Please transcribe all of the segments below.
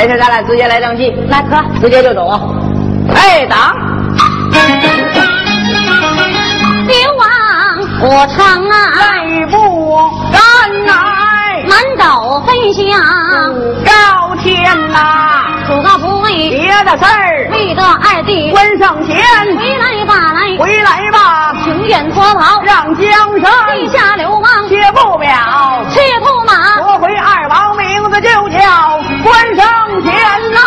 没事，咱俩直接来登记。来，哥，直接就走啊。哎，党。流亡我长啊，再不敢来，满斗飞翔，高天呐，主告不为。别的事儿，为得二弟。关上前，回来吧来，回来吧，情愿脱袍，让江山地下流亡，且不了，赤兔马，夺回二王名字就叫关上前呐。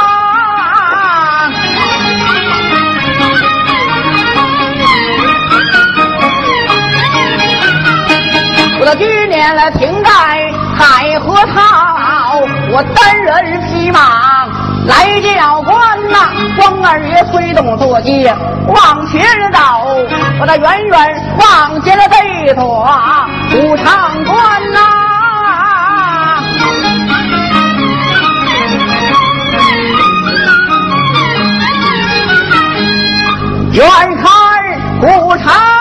我的去年了停在海河套，我单人匹马来叫官呐。关二爷催动坐骑往前走，我的远远望见了这座武昌关呐。远看古昌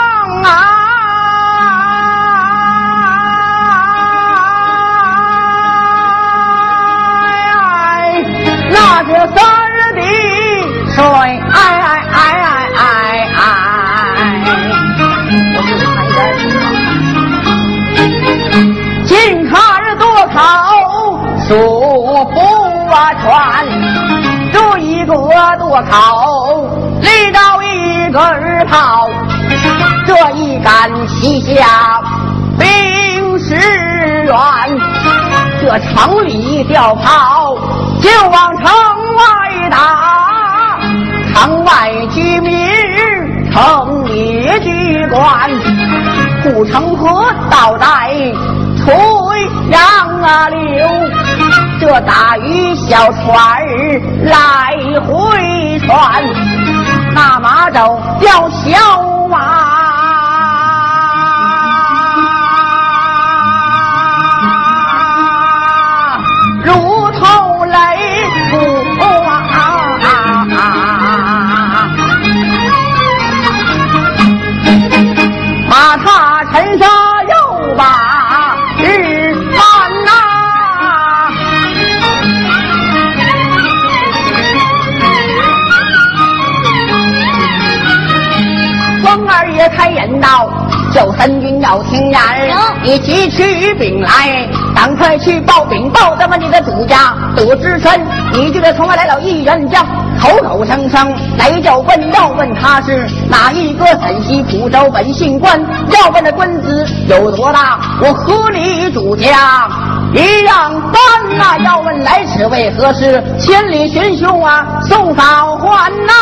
船，这一个多口立到一个儿炮，这一杆旗下兵士远，这城里调炮就往城外打，城外居民城里居官，护城河倒在垂杨啊流，这大鱼小船儿来回转，那马走吊桥三军要听言，你急取饼来，赶快去报禀报咱们你的主家得知身。你就得从外来了一员将，口口声声来叫问，要问他是哪一个陕西蒲州本姓关，要问那官子有多大，我和你主家一样办呐、要问来此为何事，千里寻兄啊，送早还呐、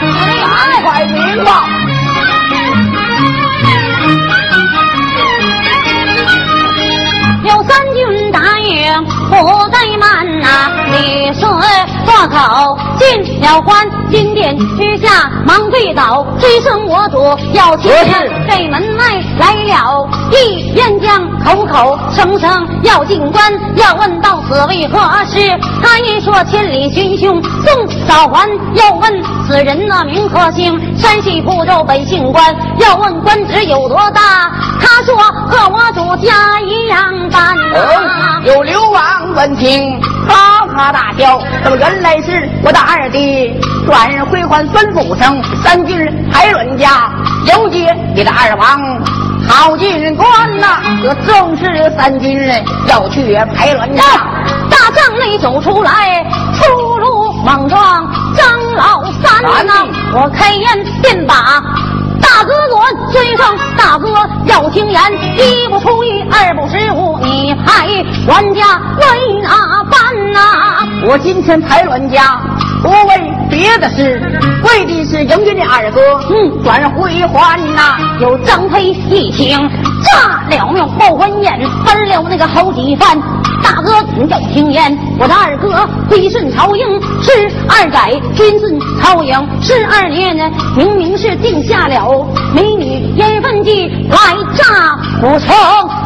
赶快禀报。多口进了关，金殿之下忙跪倒，追声我主要听何事这门外来了一燕将，口口声声要进关，要问到此为何事？他一说千里寻兄送早还，要问此人那名和姓，山西蒲州本姓关，要问官职有多大？他说和我主家一样办呐、哦，有流亡闻听，哈哈大笑。这么原来是我的二弟转回还孙府生，三军排卵家，迎接你的二王好进关呐、这正是三军要去排卵家。大帐内走出来，出入莽撞张老三呐、我开言便把大哥我追上，大哥要听言，一不出一，二不失误，你派管家为哪般呐、我今天抬銮家，不为别的事，为的是迎接你二哥，嗯转回还呐、有张飞一听，炸了庙报婚宴，翻了那个好几番。哥请教听言，我的二哥归顺朝营，十二载君顺朝营，十二年呢，明明是定下了美女烟分计来炸古城，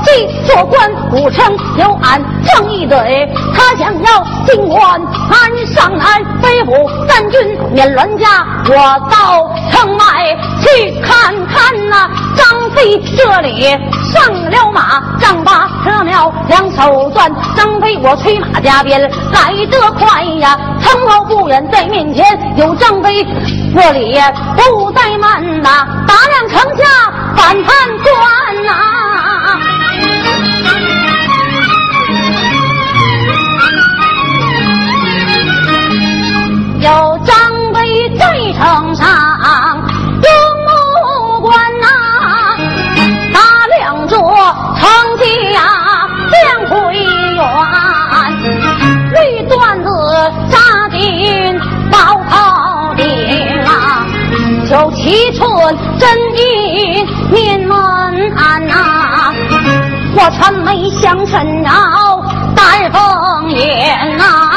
既做官古城有俺正义队，他想要进关，俺上南飞虎三军免乱家，我到城外去看看呐、张飞这里上了马，丈八车苗两手攥，张飞我催马加鞭来得快呀，城楼不远在面前，有张飞我里不怠慢呐，打量城下反叛官呐。有张飞在城我穿眉香身绕丹凤眼呐，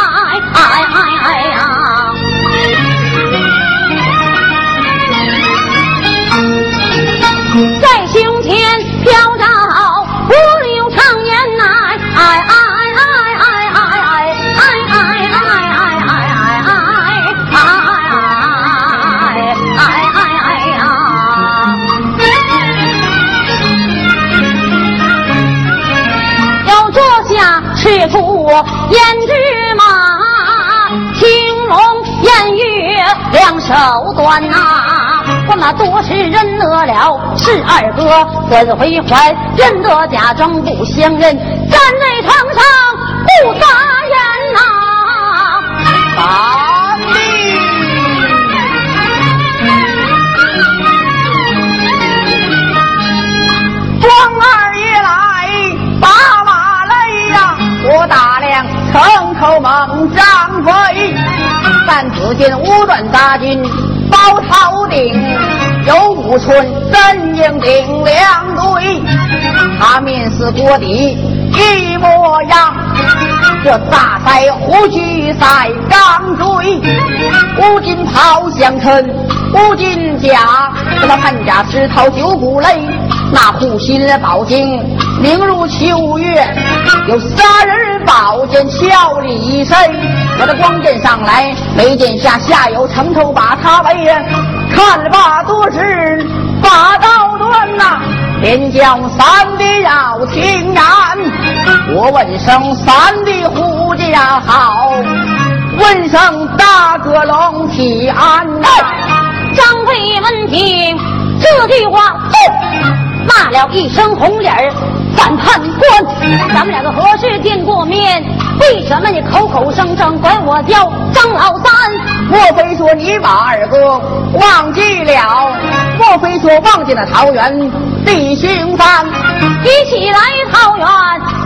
胭脂马，青龙偃月两手端呐。我那多是认得了是二哥，怎会还认得假装不相认？站在堂上不撒言呐，大礼。光二爷来把马来呀，我打城头猛张飞，但只见五段大军。包头顶有五寸真英顶两对，他面似锅底一模样。这大腮胡须赛钢锥，五金袍相衬五金甲，这他潘家石头九股雷，那护心宝经明如秋月，有杀人宝剑俏里身。我的光剑上来，眉剑下下有城头把他围，看罢多时把刀断呐，连叫三弟要听言。我问声三弟呼家好，问声大哥龙体安。张飞闻听这句话，骂了一声红脸儿。反叛官，咱们两个何时见过面？为什么你口口声声管我叫张老三？莫非说你把二哥忘记了？莫非说忘记了桃园弟兄三？一起来桃园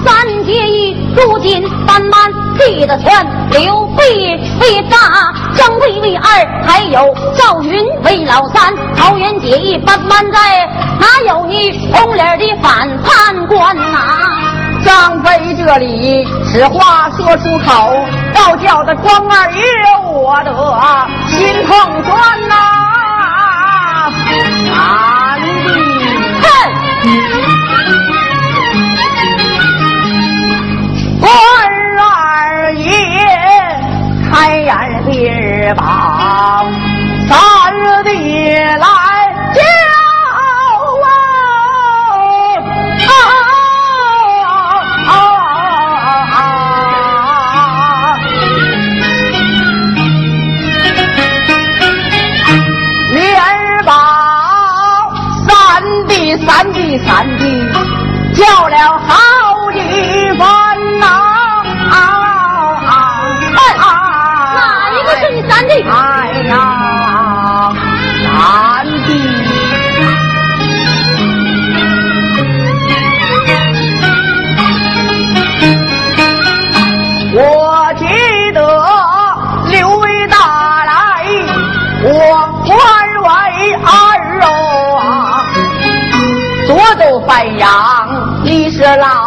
三结义，如今慢慢记得全。刘备为大，张飞为二，还有赵云为老三。桃园结义慢慢在，哪有你红脸的反叛官呐？张飞这里此话说出口，倒叫得光二爷我的心痛酸呐！啊，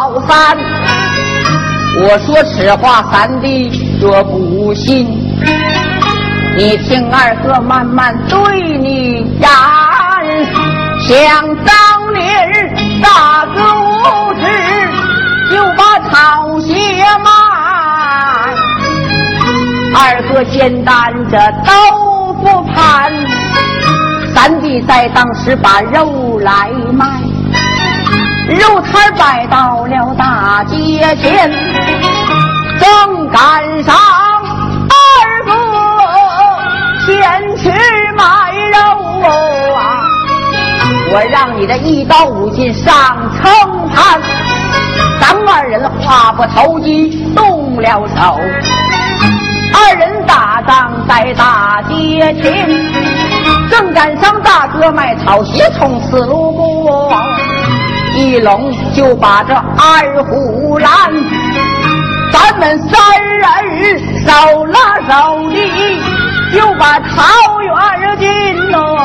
老三。我说此话，三弟若不信，你听二哥慢慢对你言。想当年大哥无知，就把草鞋卖，二哥肩担着豆腐盘，三弟在当时把肉来卖。肉摊摆到了大街前，正赶上二哥前去买肉啊！我让你的一刀五斤上秤盘，咱二人话不投机动了手，二人打仗在大街前，正赶上大哥卖草鞋从此路过。一拢就把这二虎拦，咱们三人手拉手的就把桃园进喽。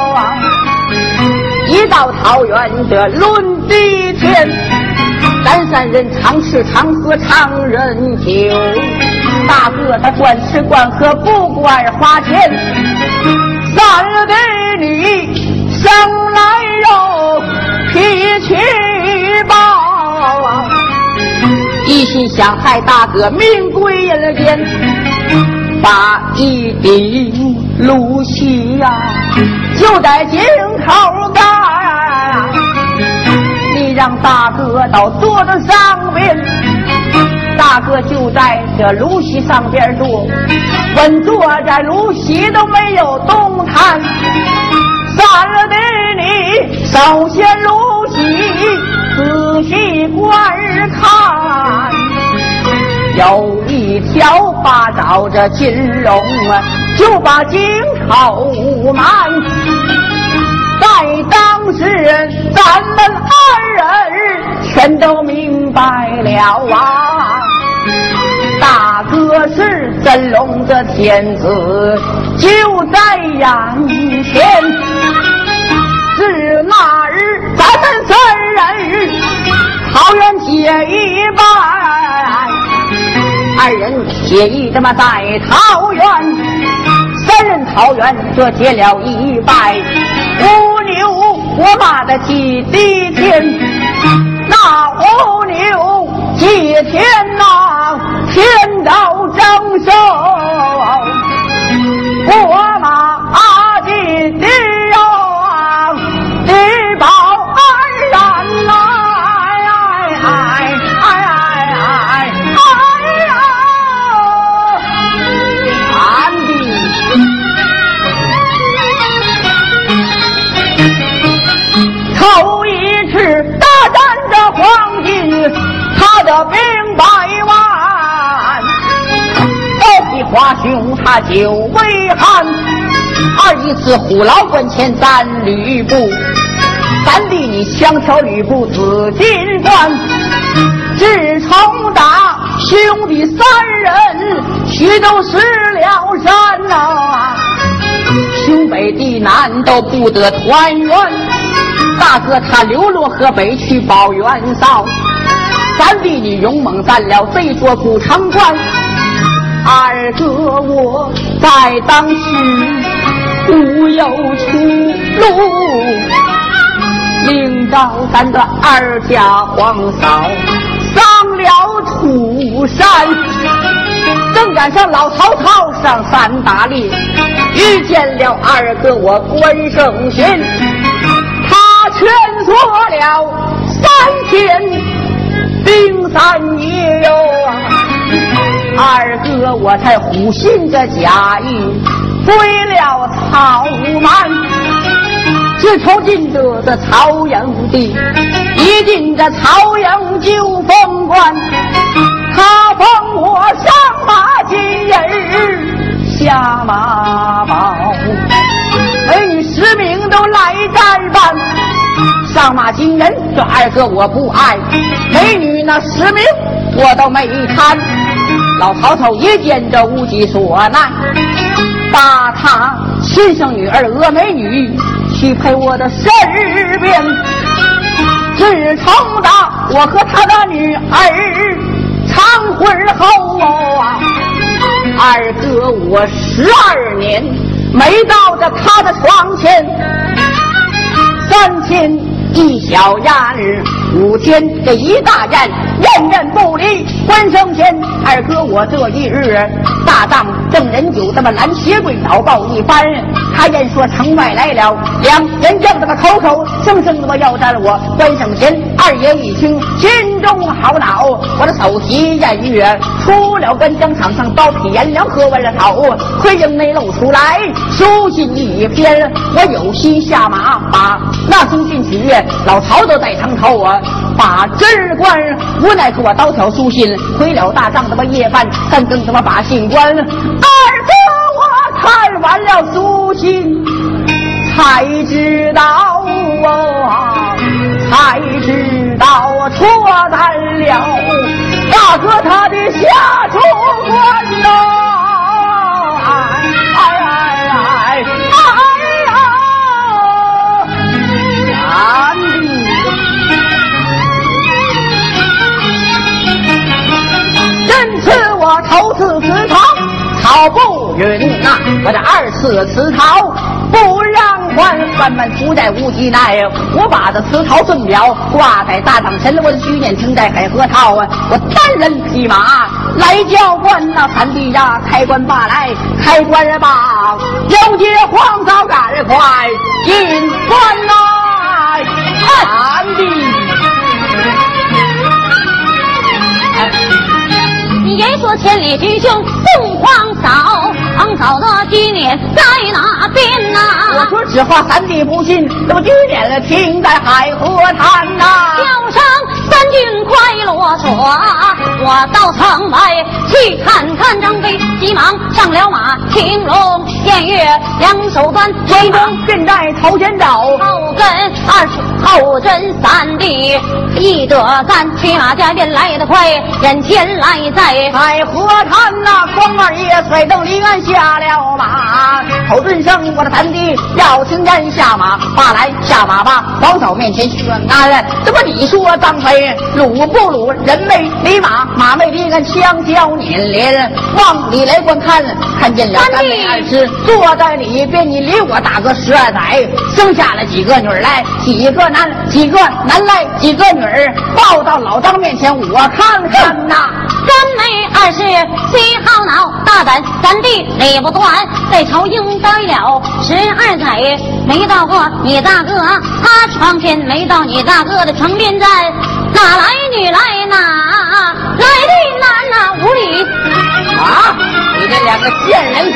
一到桃园这论地天，咱三人常吃常喝常人酒，大哥他管吃管喝不管花钱，三弟你生来肉脾气。报一心想害大哥命归人间，把一顶芦席呀就在井口盖，你让大哥到桌子上面，大哥就在这芦席上边坐，稳坐在芦席都没有动弹。三弟你首先芦席。仔细观看，有一条八爪这金龙啊，就把井口满。在当时，咱们二人全都明白了啊。大哥是真龙的天子，就在眼前。人桃园结一拜，二人结义这么在桃园，三人桃园这结了一拜，五牛我马的祭地天，那五牛祭天呐，天道征收，我马他就为汉。二一次虎牢关前咱吕布，三弟你枪挑吕布紫金冠。自从打兄弟三人许都失了山呐，兄北地南都不得团圆。大哥他流落河北去保元绍。三弟你勇猛占了这座古城关，二哥我在当时无有出路，领到咱的二家皇嫂上了土山，正赶上老曹操上三打猎，遇见了二哥我关胜勋，他劝说了三天。冰三夜哟，二哥我才虎信这假意，归了草蛮。自从进得这曹营地，一进这曹营就封官，他封我上马金人下马宝，美女十名都来战办。上马金人，这二哥我不爱；美女那十名我都没看。老曹操一见这无计所难，把他亲生女儿峨美女许配我的身边。自从那我和他的女儿长婚后啊，二哥我十二年没到这他的床前，三天。一小宴，五天这一大宴，宴宴不离关胜前。二哥我这一日大仗正人酒，这么拦鞋柜早报一番，他言说城外来了两员将，这个口口声声的要斩我。关胜贤二爷一听，心中好恼，我的手提偃月，出了关江场上，刀劈颜良喝完了头，盔缨内露出来，书信一篇，我有心下马，把那书信取，老曹都在城头啊，把贞官无奈给我刀挑书信，回了大帐，他妈夜半三更他妈把信关，二哥看完了书信，才知道啊，才知道我错担了大哥他的下处官呐，哎哎哎哎哎呀，三弟。真赐我头次辞逃，逃不允呐、我这二次辞逃不让还，关门出在无极奈。我把这辞逃顺表挂在大堂前，我的虚念停在海河套啊。我单人匹马来叫官呐、三弟呀，开关罢来，开关罢，了。结黄嫂赶快进关来，三弟。言说千里军兄凤凰嫂，黄嫂的居年在哪边呐。我？说只话三弟不信，那么居年了停在海河滩呐、叫声三军快落锁，我到城外去看看张飞，急忙上了马，青龙偃月两手端，追中便在头前找，后跟二叔后真三弟，一得三骑马加鞭来得快，眼前来在海河滩呐、光二爷甩动离岸下了马，口尊声我的三弟要听人下马，罢来下马吧，王嫂面前宣安，这不你说张飞鲁不鲁？人没离马，马没离岸，相交碾连，往里来观看，看见了三妹二师坐在里边，你离我大哥十二载，生下了几个女儿来，几个男，几个男来，几个女儿，抱到老张面前，我看看呐。三妹二师心好恼，大胆三弟理不断，在朝应待了十二载，没到过你大哥他床前，没到你大哥的床边站，哪来女来哪来的男哪、无理，啊！你这两个贱人！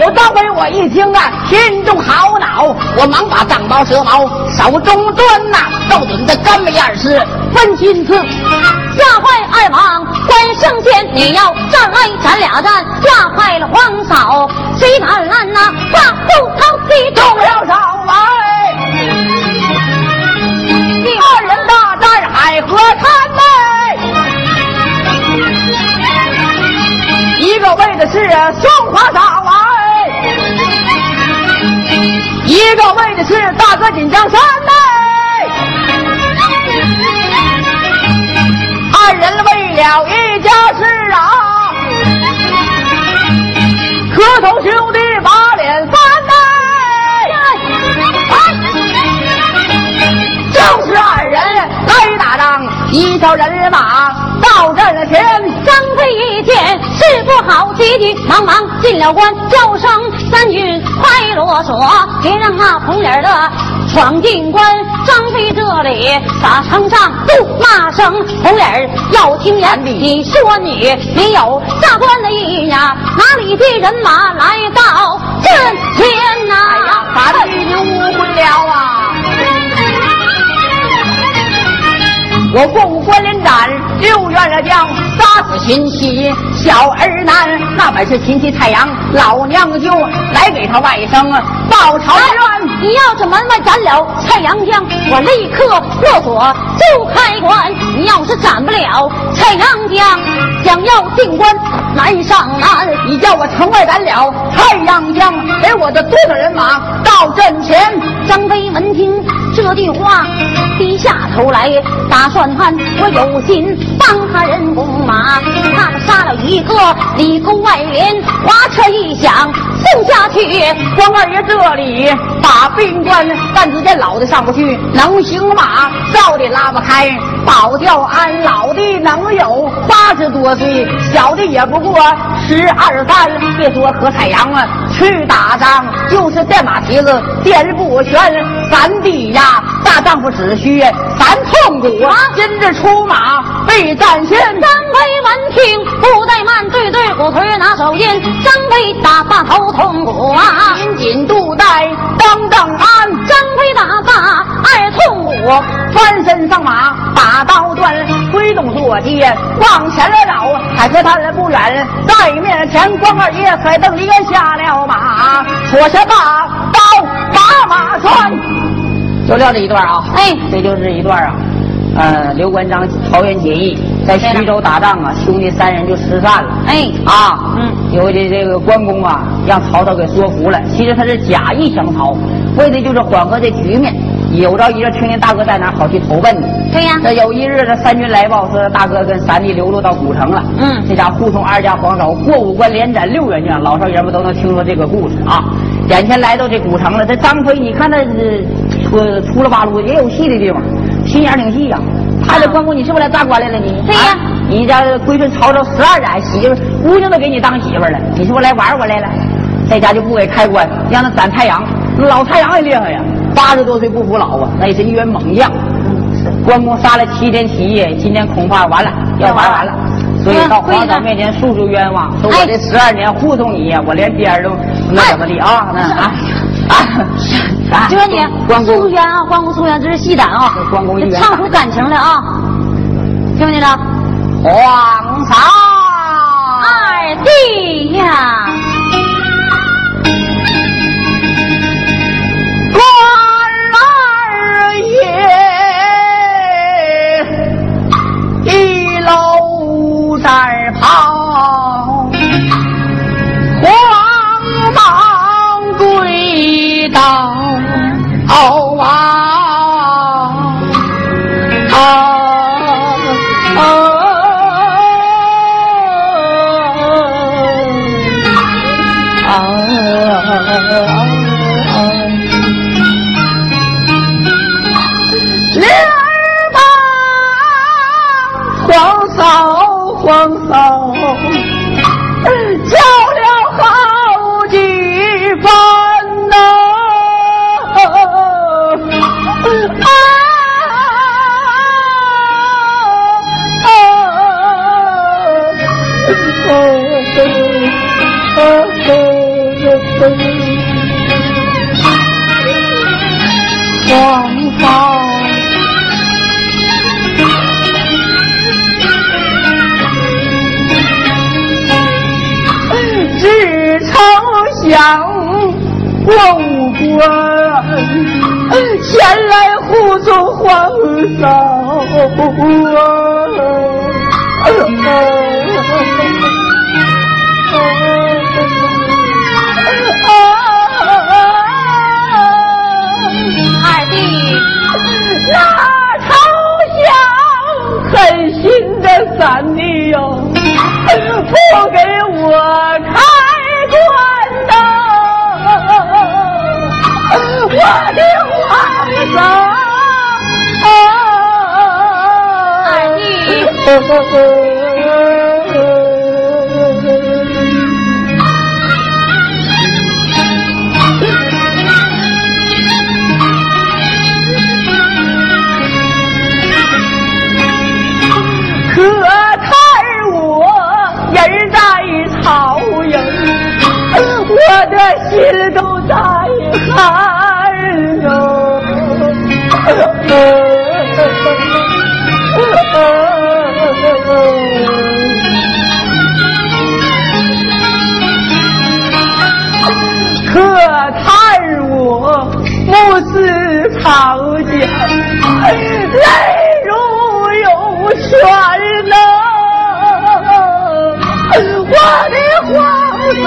有张飞，我一听啊，心中好恼，我忙把藏包蛇矛手中端呐、斗准的干眉二师分心刺，吓坏二王关圣贤，你要战来咱俩战，吓坏了皇嫂，谁敢拦呐？把后头的中了手来，第二人大战海河滩内，一个为的是松花嫂哎，一个为的是大哥锦江山呐，二人为了一家事啊，磕头兄弟把脸翻呐。就是二人来打仗，一条人马到阵前，张飞一见事不好，急急忙忙进了关，叫声三军快啰嗦，别让那红脸的闯进关。张飞这里打城上怒骂声，红脸儿要听言，你说你没有下官的意呀？哪里的人马来到阵前呐、哎呀，三弟你误会了啊！我共关连斩六员了将，杀死秦妻小儿男，那本是秦妻太阳老娘舅来给他外甥报仇冤。你要是门外斩了蔡阳江，我立刻破锁就开关。你要是斩不了蔡阳江，想要进关难上难。你叫我城外斩了蔡阳江，给我的多少人马到阵前。张飞闻听这句话，低下头来，打算盘我有心帮他人攻马，他们杀了一个里沟外连，哗车一响送下去。关二爷这里把兵关，但只见老的上不去，能行马，少的拉不开。保钓安老的能有八十多岁，小的也不过十二三。别说何太阳啊，去打仗就是电马蹄子，电不旋。三弟呀，大丈夫只需三痛骨啊！今日出马备战先。张飞闻听不怠慢，对对鼓腿拿手印。张飞打发头痛骨啊，紧紧肚带当当安。张飞打发二痛骨，翻身上马把刀断，挥动坐骑往前来绕。还和他不远，在面前关二爷才瞪脸下了马，脱下大刀把马拴。就撂这一段啊，哎，这就是一段啊。呃，刘关张桃园结义，在徐州打仗啊，兄弟三人就失散了。哎，啊，嗯，有的这个关公啊，让曹操给说服了，其实他是假意降曹，为的就是缓和这局面。有朝一日听见大哥在哪，好去投奔你。对呀。这有一日，这三军来报说大哥跟三弟流落到古城了。嗯。这家护送二家皇嫂过五关连斩六员将，老少爷们都能听说这个故事啊。眼前来到这古城了，这张飞，你看他是出出了八路也有戏的地方，心眼挺细呀。他这关公，你是不是来砸官来了？你对呀。你家归顺曹操十二载，媳妇姑娘都给你当媳妇了，你是不是来玩我来了？在家就不给开棺，让他斩太阳。老太阳也厉害呀。八十多岁不服老啊，那也是一员猛将。关公杀了七天七夜，今天恐怕完了，要玩完了。所以到皇上面前诉诉冤枉，说我这十二年护送你呀，我连边儿都那怎么的啊？那啊 啊！就说你诉冤啊，关公诉冤，这是戏胆啊！关公唱出感情来啊！听没听着？到啊全能，我的皇上，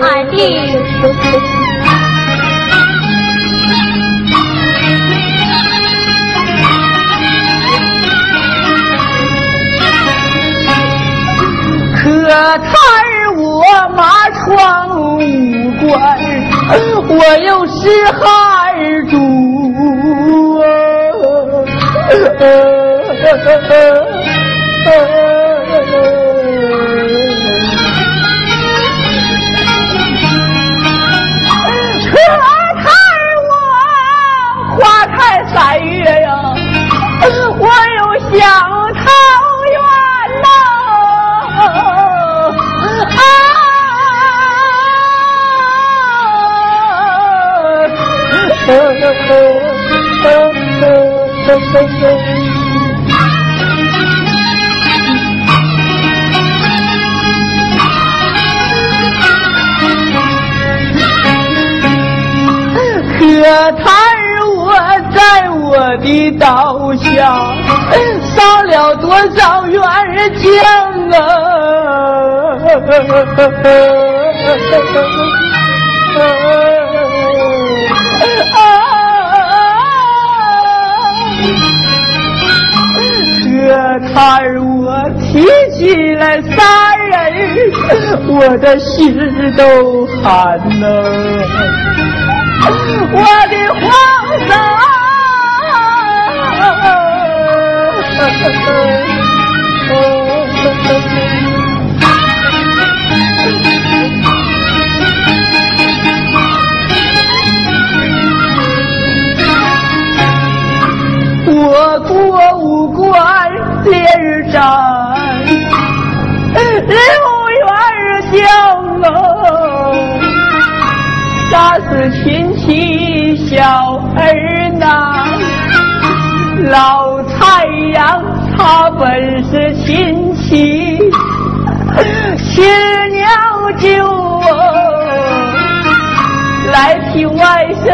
俺爹可叹我马闯关。我有十孩主。可叹我花开三月呀，我又想可叹我在我的刀下，伤了多少冤情啊！看我提起来三人，我的心都寒了，我的皇上。他是亲戚小儿郎，老太阳他本是亲戚，亲娘救我。来替外甥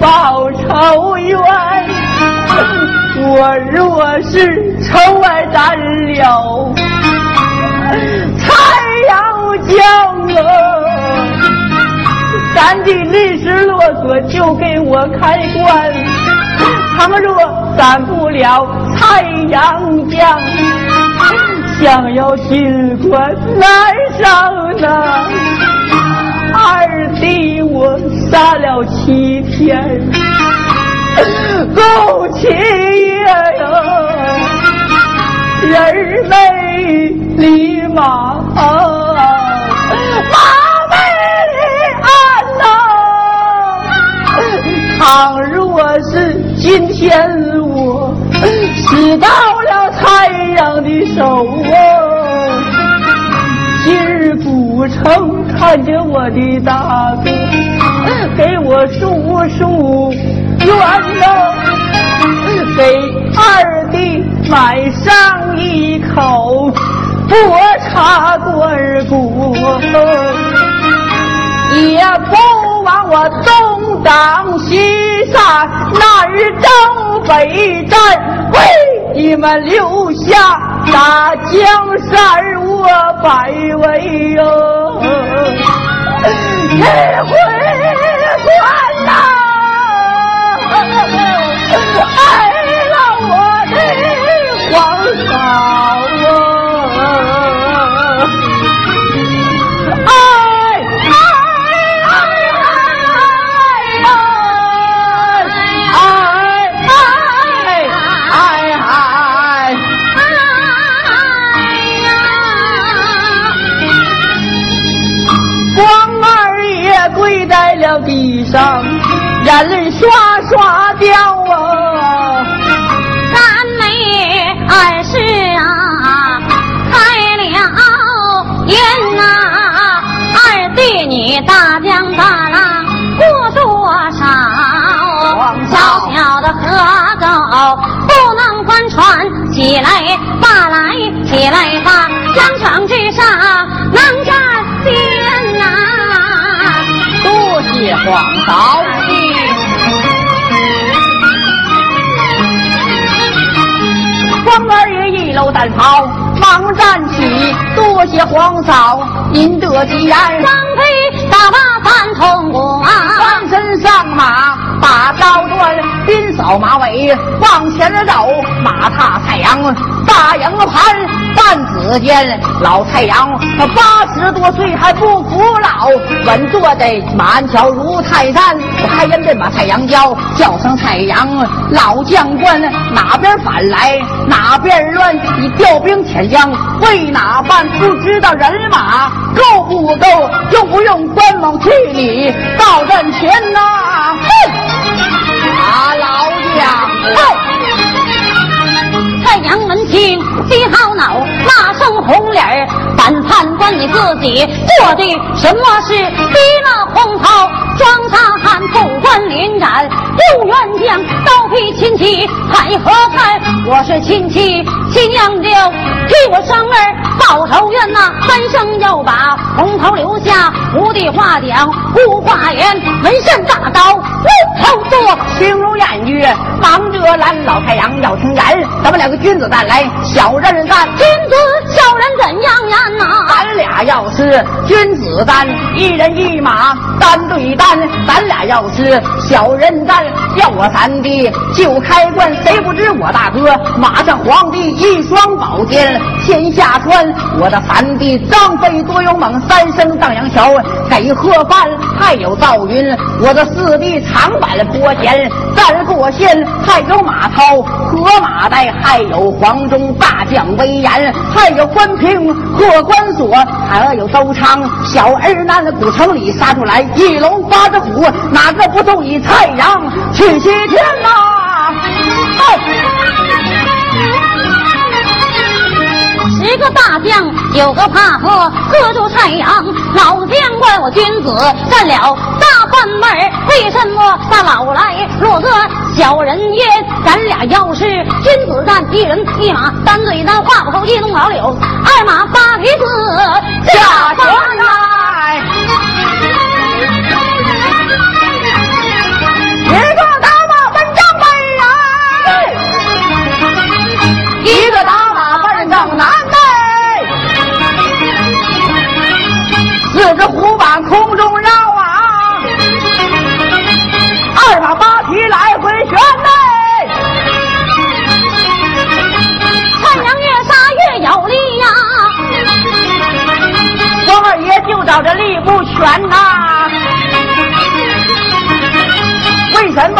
报仇冤。我若是城外斩了。太阳将我，咱的历史啰嗦就给我开棺。倘若斩不了太阳将，想要进关难上啊！二弟我杀了七天。够七夜呀！人没立马，马今天我死到了太阳的手啊，今日古城看见我的大哥，给我叔叔。冤呐，给二弟买上一口薄茶棍骨，也不枉我东挡西杀，那日征北战，为你们留下大江山，我百位哟，你回关呐。爱地上眼泪刷刷掉谢皇嫂，您得吉言。张飞打马三通过，金，扫马尾往前走，马踏太阳大营盘。半子间老太阳他八十多岁还不服老，稳坐在马鞍桥如泰山。我还认得马太阳叫叫声太阳老将官，哪边反来哪边乱，你调兵遣将为哪般？不知道人马够不够，用不用关某替你到阵前呐？哼！啊，老娘，太阳门听鸡好恼，骂声红脸儿，反判官你自己做的什么事？逼那红袍装上汉，不关临斩刘元将，刀劈亲戚配何看？我是亲戚，亲娘舅替我生儿报仇冤呐，三生要把红袍留下，无的话讲无话言，纹身大刀无头做，轻如言语，忙着拦老太阳要听言，咱们两个君子弹来，小人战。君子小人怎样呀呐？咱俩要是君子战，一人一马单对单；咱俩要是小人战，要我三弟就开棺。谁不知我大哥马上皇帝一双宝剑天下穿。我的三弟张飞多勇猛，三声荡阳桥给贺范，还有赵云。我的四弟长坂坡前战过县，还有马超和马岱，还有黄忠大将威严，还有关平贺关索，还有周昌小儿男的古城里杀出来一龙八只虎，哪个不中以太阳去西天呐？十个大将九个怕喝，喝住太阳。老将怪我君子占了大半门儿，为什么？大老来。落个小人烟？咱俩要是君子战，一人一马，单对单，话不投机弄老柳，二马八蹄子下山来，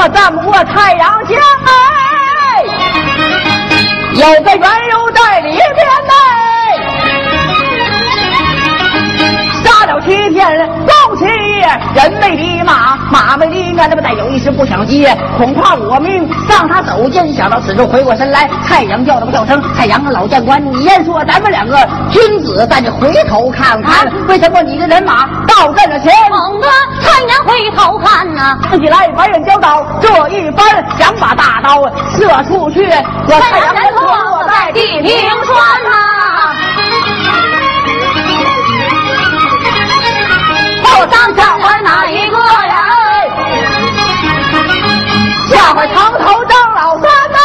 我战不过太阳将哎？有个缘由在里边哎。杀了七天到七夜，人没离马，马没离鞍，那么再有一时不想接，恐怕我命上他走近。想到此处，回过身来，太阳叫了个叫声：“太阳啊，老将官，你言说咱们两个君子，但你回头看看，为什么你的人马到阵了前？”猛的太阳回头看呐、自己来白刃交刀，这一番想把大刀射出去，我太阳人落在地平川呐、后上将官哪一个呀？大伙长头张老三妹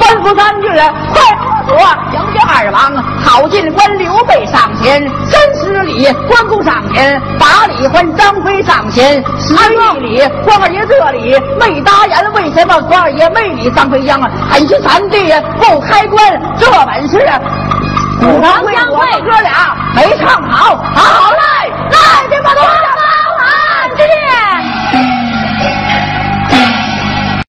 吩咐三句啊快摸锁迎接二王好进关刘备上前三十里关公上前八里关张飞上前十一里关二爷这里没答言为什么关二爷没理张飞央啊？很是三弟呀不开关这本事武当江哥俩没唱好好嘞来给我多了八万